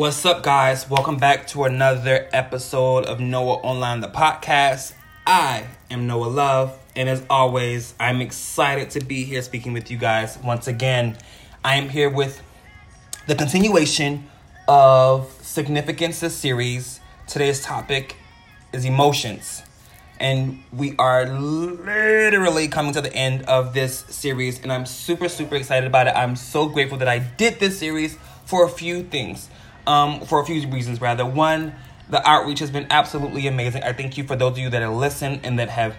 What's up, guys? Welcome back to another episode of Noah Online, the podcast. I am Noah Love, and as always, I'm excited to be here speaking with you guys once again. I am here with the continuation of Significance, the series. Today's topic is emotions. And we are literally coming to the end of this series, and I'm super, super excited about it. I'm so grateful that I did this series for a few things um, for a few reasons, rather. One, the outreach has been absolutely amazing. I thank you for those of you that have listened and that have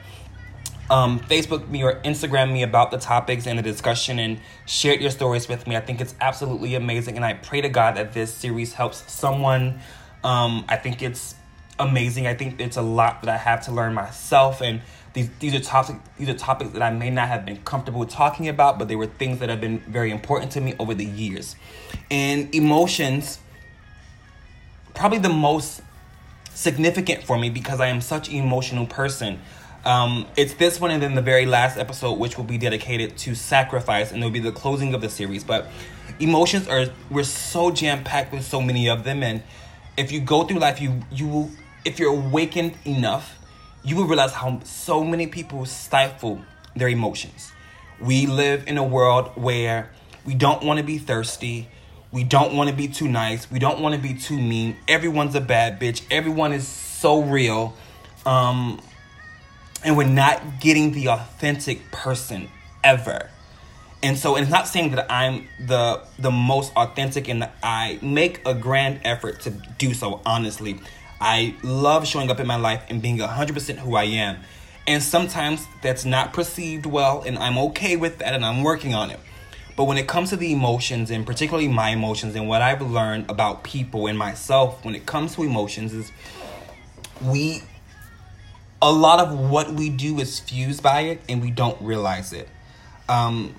um, Facebook me or Instagram me about the topics and the discussion and shared your stories with me. I think it's absolutely amazing, and I pray to God that this series helps someone. Um, I think it's amazing. I think it's a lot that I have to learn myself, and these these are topics these are topics that I may not have been comfortable talking about, but they were things that have been very important to me over the years. And emotions probably the most significant for me because I am such an emotional person. Um, it's this one and then the very last episode, which will be dedicated to sacrifice, and it'll be the closing of the series. But emotions are we're so jam packed with so many of them, and if you go through life, you you will if you're awakened enough, you will realize how so many people stifle their emotions. We live in a world where we don't want to be thirsty. We don't want to be too nice. We don't want to be too mean. Everyone's a bad bitch. Everyone is so real. Um, and we're not getting the authentic person ever. And so and it's not saying that I'm the the most authentic and I make a grand effort to do so honestly. I love showing up in my life and being 100% who I am. And sometimes that's not perceived well and I'm okay with that and I'm working on it. But when it comes to the emotions, and particularly my emotions, and what I've learned about people and myself when it comes to emotions, is we, a lot of what we do is fused by it and we don't realize it. Um,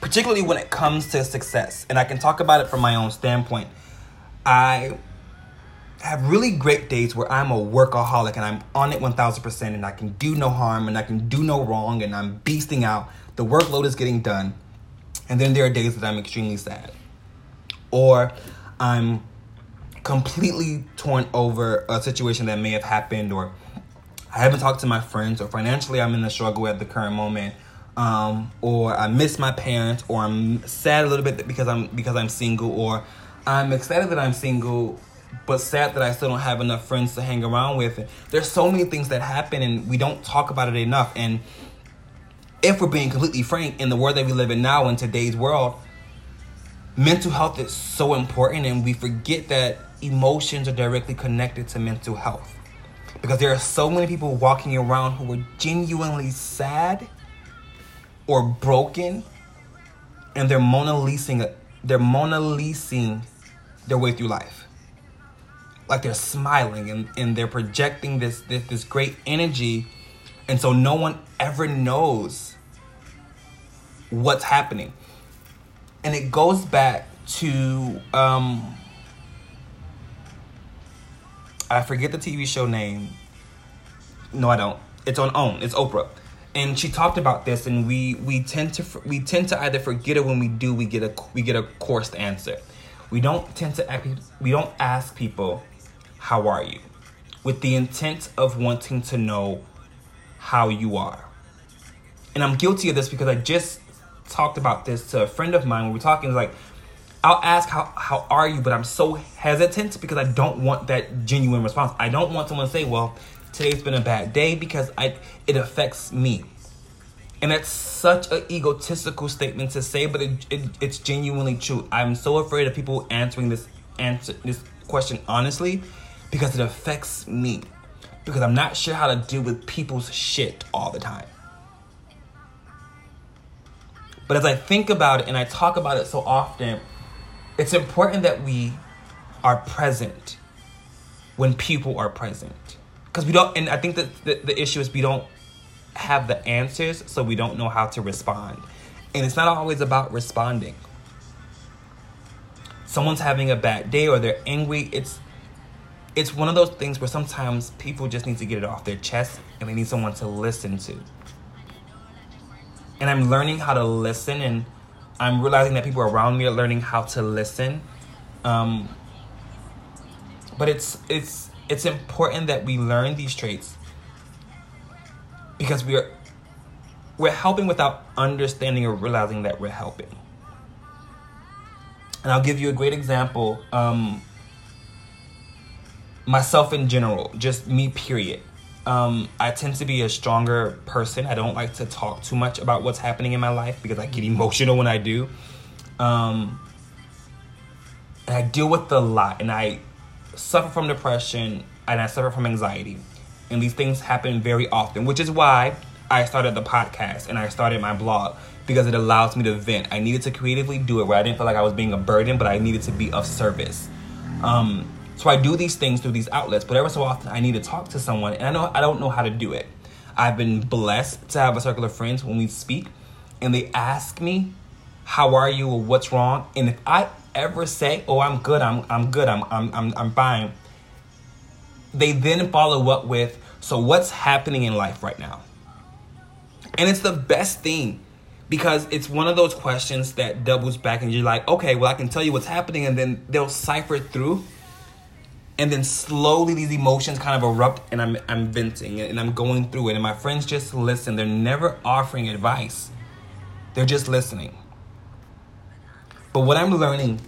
particularly when it comes to success. And I can talk about it from my own standpoint. I have really great days where I'm a workaholic and I'm on it 1000% and I can do no harm and I can do no wrong and I'm beasting out. The workload is getting done. And then there are days that I'm extremely sad. Or I'm completely torn over a situation that may have happened, or I haven't talked to my friends, or financially I'm in a struggle at the current moment. Um, or I miss my parents, or I'm sad a little bit because I'm because I'm single, or I'm excited that I'm single, but sad that I still don't have enough friends to hang around with. There's so many things that happen, and we don't talk about it enough. And if we're being completely frank, in the world that we live in now, in today's world, mental health is so important, and we forget that emotions are directly connected to mental health. Because there are so many people walking around who are genuinely sad or broken, and they're Mona Lising, they're Mona their way through life. Like they're smiling and, and they're projecting this, this this great energy, and so no one ever knows what's happening. And it goes back to um I forget the TV show name. No, I don't. It's on OWN. It's Oprah. And she talked about this and we we tend to we tend to either forget it when we do we get a we get a coarse answer. We don't tend to we don't ask people how are you with the intent of wanting to know how you are. And I'm guilty of this because I just talked about this to a friend of mine when we are talking. Like, I'll ask how how are you, but I'm so hesitant because I don't want that genuine response. I don't want someone to say, "Well, today's been a bad day," because I it affects me, and that's such an egotistical statement to say, but it, it, it's genuinely true. I'm so afraid of people answering this answer this question honestly because it affects me because I'm not sure how to deal with people's shit all the time. But as I think about it and I talk about it so often, it's important that we are present when people are present. Because we don't, and I think that the, the issue is we don't have the answers, so we don't know how to respond. And it's not always about responding. Someone's having a bad day or they're angry. It's it's one of those things where sometimes people just need to get it off their chest and they need someone to listen to and I'm learning how to listen, and I'm realizing that people around me are learning how to listen. Um, But it's it's it's important that we learn these traits because we're we're helping without understanding or realizing that we're helping. And I'll give you a great example. Um, myself in general, just me, period. Um, I tend to be a stronger person. I don't like to talk too much about what's happening in my life because I get emotional when I do. Um, and I deal with a lot, and I suffer from depression and I suffer from anxiety. And these things happen very often, which is why I started the podcast and I started my blog because it allows me to vent. I needed to creatively do it where I didn't feel like I was being a burden, but I needed to be of service. Um, so I do these things through these outlets, but every so often I need to talk to someone, and I know I don't know how to do it. I've been blessed to have a circle of friends when we speak, and they ask me, "How are you?" or "What's wrong?" And if I ever say, "Oh, I'm good. I'm I'm good. I'm I'm I'm, I'm fine," they then follow up with, "So what's happening in life right now?" And it's the best thing because it's one of those questions that doubles back and you're like, okay, well, I can tell you what's happening. And then they'll cipher through. And then slowly these emotions kind of erupt and I'm, I'm venting and I'm going through it. And my friends just listen. They're never offering advice, they're just listening. But what I'm learning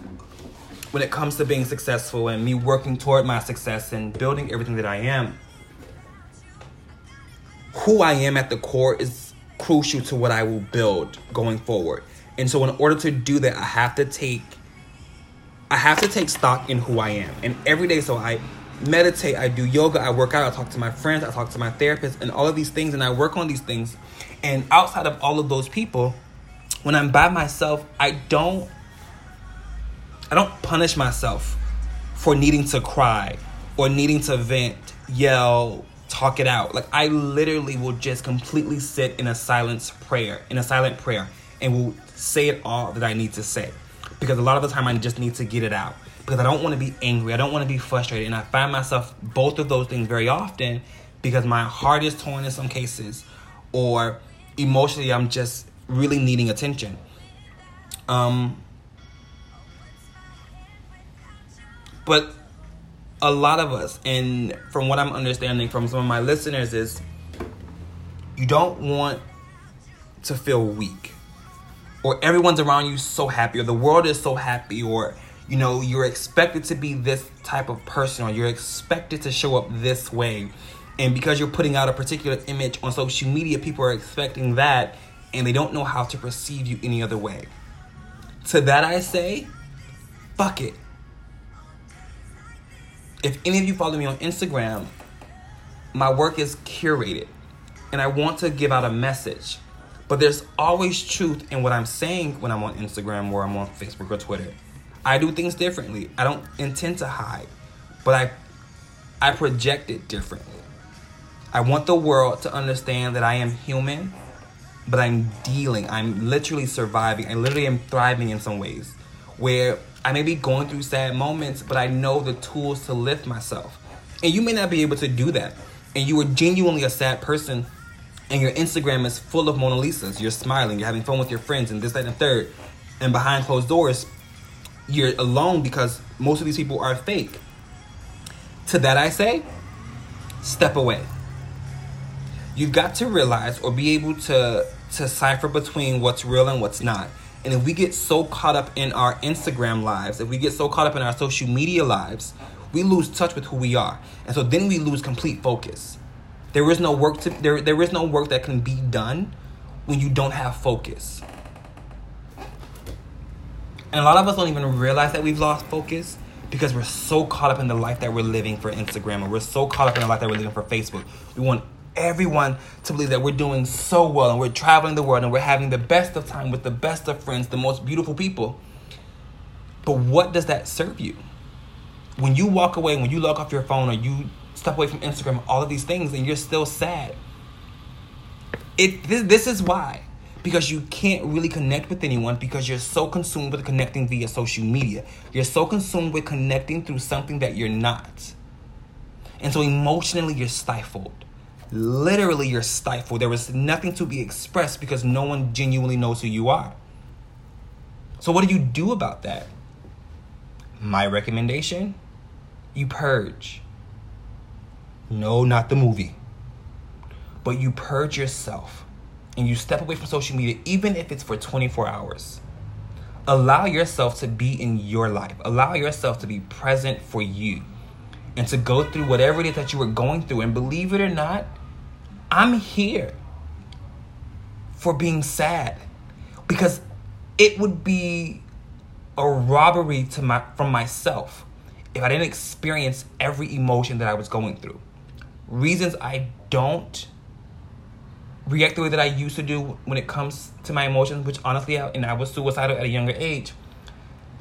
when it comes to being successful and me working toward my success and building everything that I am, who I am at the core is crucial to what I will build going forward. And so in order to do that, I have to take I have to take stock in who I am. And every day so I meditate, I do yoga, I work out, I talk to my friends, I talk to my therapist and all of these things and I work on these things. And outside of all of those people, when I'm by myself, I don't I don't punish myself for needing to cry or needing to vent, yell, talk it out. Like I literally will just completely sit in a silence prayer, in a silent prayer, and will say it all that I need to say. Because a lot of the time I just need to get it out. Because I don't want to be angry. I don't want to be frustrated. And I find myself both of those things very often because my heart is torn in some cases or emotionally I'm just really needing attention. Um but a lot of us, and from what I'm understanding from some of my listeners, is you don't want to feel weak, or everyone's around you so happy, or the world is so happy, or you know you're expected to be this type of person, or you're expected to show up this way, and because you're putting out a particular image on social media, people are expecting that, and they don't know how to perceive you any other way. To that I say, fuck it if any of you follow me on Instagram, my work is curated and I want to give out a message. But there's always truth in what I'm saying when I'm on Instagram or I'm on Facebook or Twitter. I do things differently. I don't intend to hide, but I I project it differently. I want the world to understand that I am human, but I'm dealing. I'm literally surviving. I literally am thriving in some ways where I may be going through sad moments, but I know the tools to lift myself. And you may not be able to do that. And you are genuinely a sad person, and your Instagram is full of Mona Lisas. You're smiling, you're having fun with your friends, and this, that, and third. And behind closed doors, you're alone because most of these people are fake. To that, I say, step away. You've got to realize or be able to to cipher between what's real and what's not. And if we get so caught up in our Instagram lives, if we get so caught up in our social media lives, we lose touch with who we are. And so then we lose complete focus. There is no work to there there is no work that can be done when you don't have focus. And a lot of us don't even realize that we've lost focus because we're so caught up in the life that we're living for Instagram or we're so caught up in the life that we're living for Facebook. We want everyone to believe that we're doing so well and we're traveling the world and we're having the best of time with the best of friends, the most beautiful people. But what does that serve you? When you walk away, when you log off your phone or you step away from Instagram, all of these things, and you're still sad. It this, this is why. Because you can't really connect with anyone because you're so consumed with connecting via social media. You're so consumed with connecting through something that you're not. And so emotionally you're stifled literally you're stifled. There is nothing to be expressed because no one genuinely knows who you are. So, what do you do about that? My recommendation You purge. No, not the movie. But you purge yourself and you step away from social media, even if it's for 24 hours. Allow yourself to be in your life, allow yourself to be present for you and to go through whatever it is that you were going through. And believe it or not, I'm here for being sad because it would be a robbery to my from myself if I didn't experience every emotion that I was going through. Reasons I don't react the way that I used to do when it comes to my emotions, which honestly, I, and I was suicidal at a younger age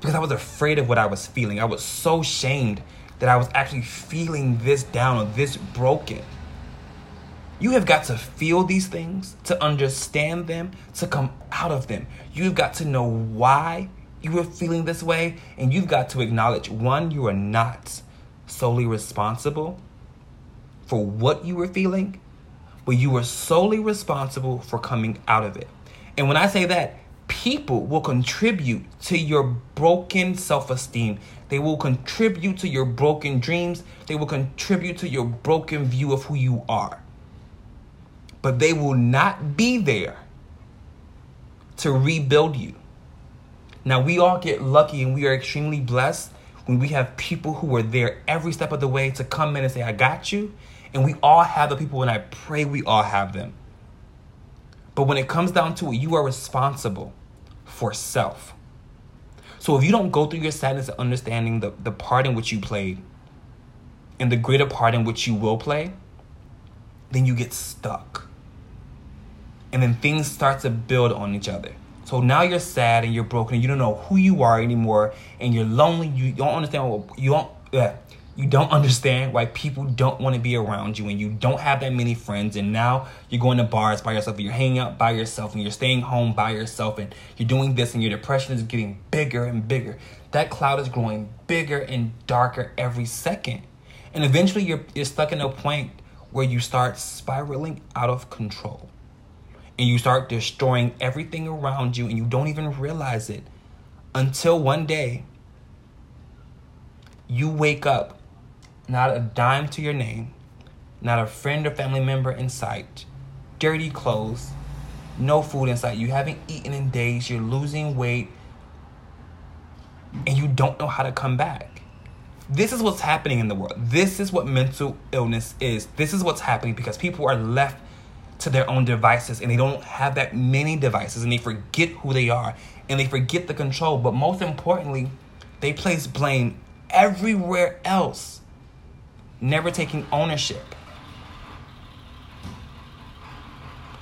because I was afraid of what I was feeling. I was so shamed that I was actually feeling this down or this broken. You have got to feel these things, to understand them, to come out of them. You've got to know why you were feeling this way, and you've got to acknowledge one, you are not solely responsible for what you were feeling, but you are solely responsible for coming out of it. And when I say that, people will contribute to your broken self esteem. They will contribute to your broken dreams. They will contribute to your broken view of who you are. But they will not be there to rebuild you. Now, we all get lucky and we are extremely blessed when we have people who are there every step of the way to come in and say, I got you. And we all have the people, and I pray we all have them. But when it comes down to it, you are responsible for self. So if you don't go through your sadness and understanding the, the part in which you played and the greater part in which you will play, then you get stuck. And then things start to build on each other. So now you're sad and you're broken and you don't know who you are anymore and you're lonely. You don't understand what you don't. Yeah, you don't understand why people don't want to be around you and you don't have that many friends and now you're going to bars by yourself and you're hanging out by yourself and you're staying home by yourself and you're doing this and your depression is getting bigger and bigger. That cloud is growing bigger and darker every second. And eventually you're, you're stuck in a point where you start spiraling out of control. And you start destroying everything around you and you don't even realize it until one day you wake up not a dime to your name, not a friend or family member in sight, dirty clothes, no food in sight. You haven't eaten in days, you're losing weight, and you don't know how to come back. This is what's happening in the world. This is what mental illness is. This is what's happening because people are left to their own devices and they don't have that many devices and they forget who they are and they forget the control. But most importantly, they place blame everywhere else never taking ownership.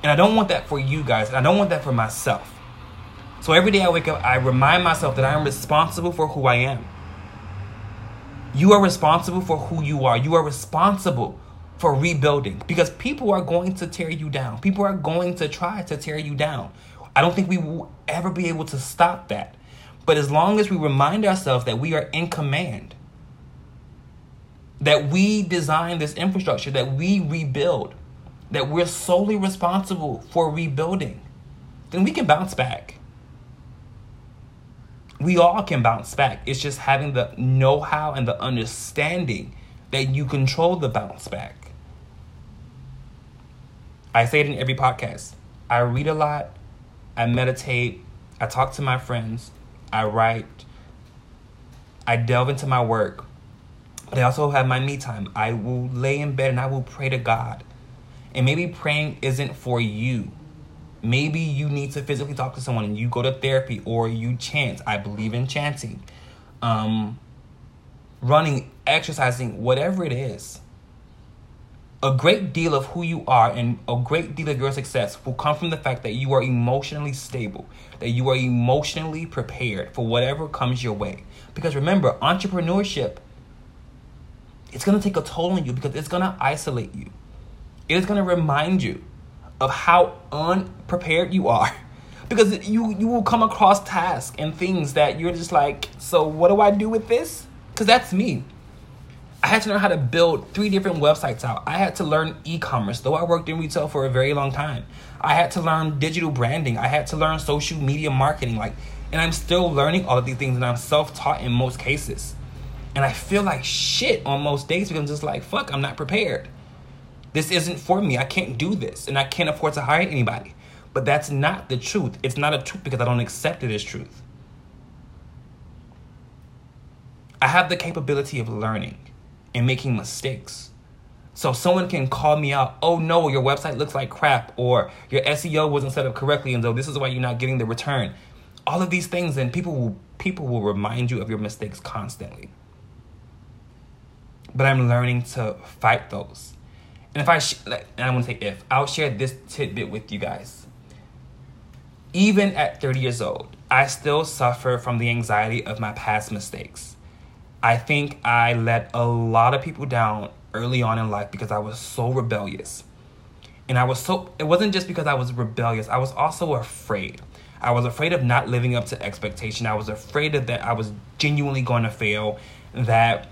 And I don't want that for you guys, and I don't want that for myself. So every day I wake up, I remind myself that I am responsible for who I am. You are responsible for who you are. You are responsible for rebuilding because people are going to tear you down. People are going to try to tear you down. I don't think we will ever be able to stop that. But as long as we remind ourselves that we are in command, that we design this infrastructure, that we rebuild, that we're solely responsible for rebuilding, then we can bounce back. We all can bounce back. It's just having the know how and the understanding that you control the bounce back. I say it in every podcast. I read a lot, I meditate, I talk to my friends, I write, I delve into my work but I also have my me time. I will lay in bed and I will pray to God. And maybe praying isn't for you. Maybe you need to physically talk to someone and you go to therapy or you chant. I believe in chanting. Um, running, exercising, whatever it is. A great deal of who you are and a great deal of your success will come from the fact that you are emotionally stable, that you are emotionally prepared for whatever comes your way. Because remember, entrepreneurship it's going to take a toll on you because it's going to isolate you. It is going to remind you of how unprepared you are. Because you you will come across tasks and things that you're just like, so what do I do with this? Because that's me. I had to learn how to build three different websites out. I had to learn e-commerce, though I worked in retail for a very long time. I had to learn digital branding. I had to learn social media marketing. Like, and I'm still learning all of these things, and I'm self-taught in most cases. And I feel like shit on most days because I'm just like, fuck, I'm not prepared. This isn't for me. I can't do this. And I can't afford to hire anybody. But that's not the truth. It's not a truth because I don't accept it as truth. I have the capability of learning and making mistakes. So someone can call me out, oh no, your website looks like crap, or your SEO wasn't set up correctly, and so this is why you're not getting the return. All of these things, and people will people will remind you of your mistakes constantly. But I'm learning to fight those. And if I, sh- and I want to say if, I'll share this tidbit with you guys. Even at 30 years old, I still suffer from the anxiety of my past mistakes. I think I let a lot of people down early on in life because I was so rebellious. And I was so, it wasn't just because I was rebellious, I was also afraid. I was afraid of not living up to expectation. I was afraid of that I was genuinely going to fail, that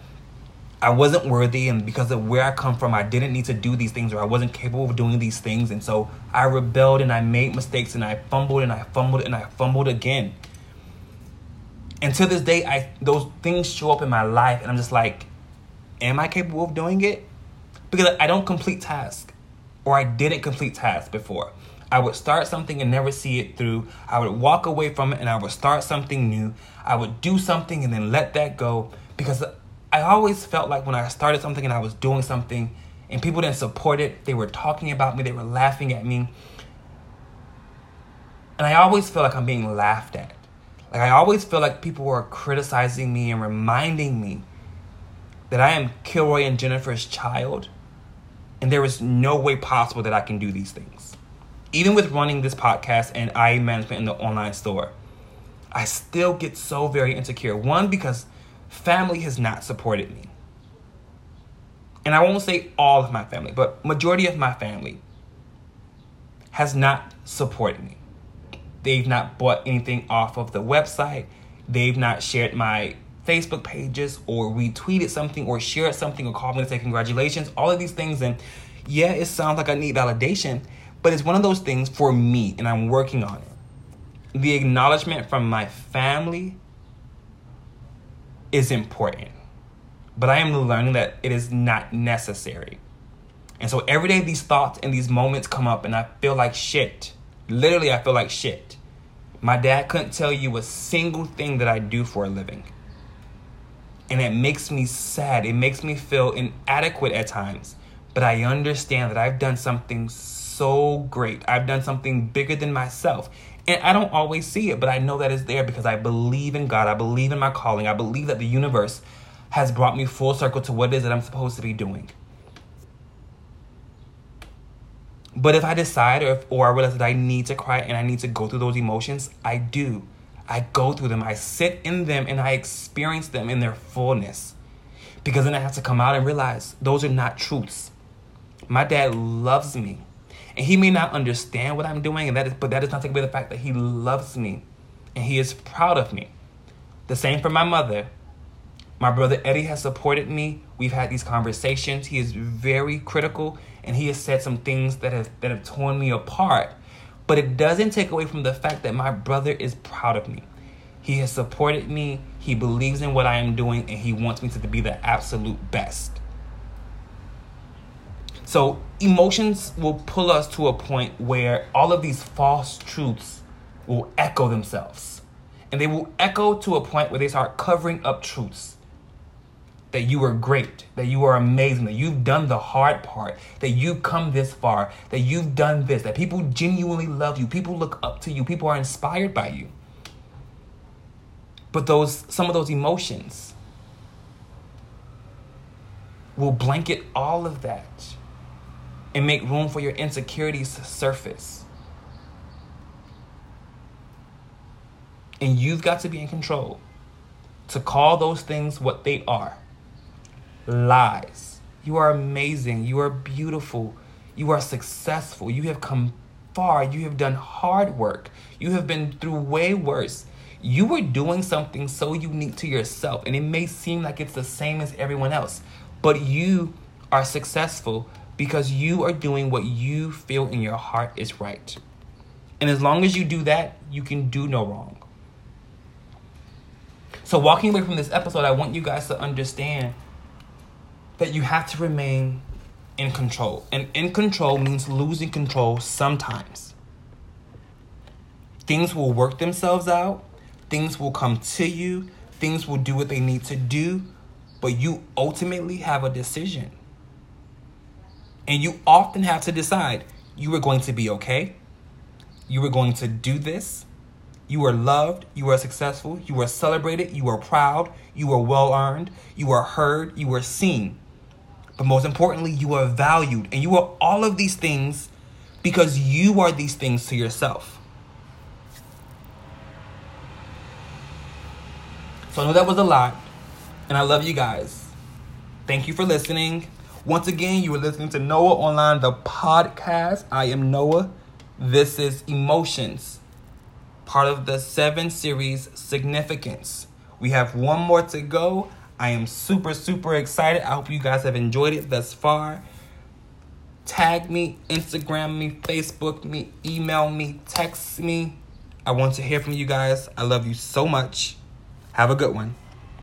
I wasn't worthy, and because of where I come from, I didn't need to do these things or I wasn't capable of doing these things. And so I rebelled and I made mistakes and I fumbled and I fumbled and I fumbled again. And to this day, I those things show up in my life, and I'm just like, am I capable of doing it? Because I don't complete tasks, or I didn't complete tasks before. I would start something and never see it through. I would walk away from it and I would start something new. I would do something and then let that go because I always felt like when I started something and I was doing something and people didn't support it, they were talking about me, they were laughing at me. And I always feel like I'm being laughed at. Like I always feel like people were criticizing me and reminding me that I am Kilroy and Jennifer's child, and there is no way possible that I can do these things. Even with running this podcast and IE management in the online store, I still get so very insecure. One, because family has not supported me. And I won't say all of my family, but majority of my family has not supported me. They've not bought anything off of the website. They've not shared my Facebook pages or retweeted something or shared something or called me to say congratulations. All of these things. And yeah, it sounds like I need validation, but it's one of those things for me and I'm working on it. The acknowledgement from my family is important, but I am learning that it is not necessary. And so every day these thoughts and these moments come up and I feel like shit. Literally, I feel like shit. My dad couldn't tell you a single thing that I do for a living. And it makes me sad. It makes me feel inadequate at times. But I understand that I've done something so great. I've done something bigger than myself. And I don't always see it, but I know that it's there because I believe in God. I believe in my calling. I believe that the universe has brought me full circle to what it is that I'm supposed to be doing. But if I decide or, if, or I realize that I need to cry and I need to go through those emotions, I do. I go through them. I sit in them and I experience them in their fullness. Because then I have to come out and realize those are not truths. My dad loves me. And he may not understand what I'm doing, and that is, but that does not take away the fact that he loves me and he is proud of me. The same for my mother. My brother Eddie has supported me. We've had these conversations. He is very critical and he has said some things that have that have torn me apart. But it doesn't take away from the fact that my brother is proud of me. He has supported me, he believes in what I am doing, and he wants me to be the absolute best. So, emotions will pull us to a point where all of these false truths will echo themselves. And they will echo to a point where they start covering up truths that you are great, that you are amazing, that you've done the hard part, that you've come this far, that you've done this, that people genuinely love you, people look up to you, people are inspired by you. But those some of those emotions will blanket all of that and make room for your insecurities to surface. And you've got to be in control to call those things what they are lies. You are amazing. You are beautiful. You are successful. You have come far. You have done hard work. You have been through way worse. You were doing something so unique to yourself, and it may seem like it's the same as everyone else, but you are successful because you are doing what you feel in your heart is right. And as long as you do that, you can do no wrong. So, walking away from this episode, I want you guys to understand that you have to remain in control. And in control means losing control sometimes. Things will work themselves out, things will come to you, things will do what they need to do, but you ultimately have a decision. And you often have to decide you are going to be okay, you are going to do this, you are loved, you are successful, you are celebrated, you are proud, you are well earned, you are heard, you are seen. But most importantly, you are valued. And you are all of these things because you are these things to yourself. So I know that was a lot. And I love you guys. Thank you for listening. Once again, you are listening to Noah Online, the podcast. I am Noah. This is Emotions, part of the seven series Significance. We have one more to go. I am super, super excited. I hope you guys have enjoyed it thus far. Tag me, Instagram me, Facebook me, email me, text me. I want to hear from you guys. I love you so much. Have a good one.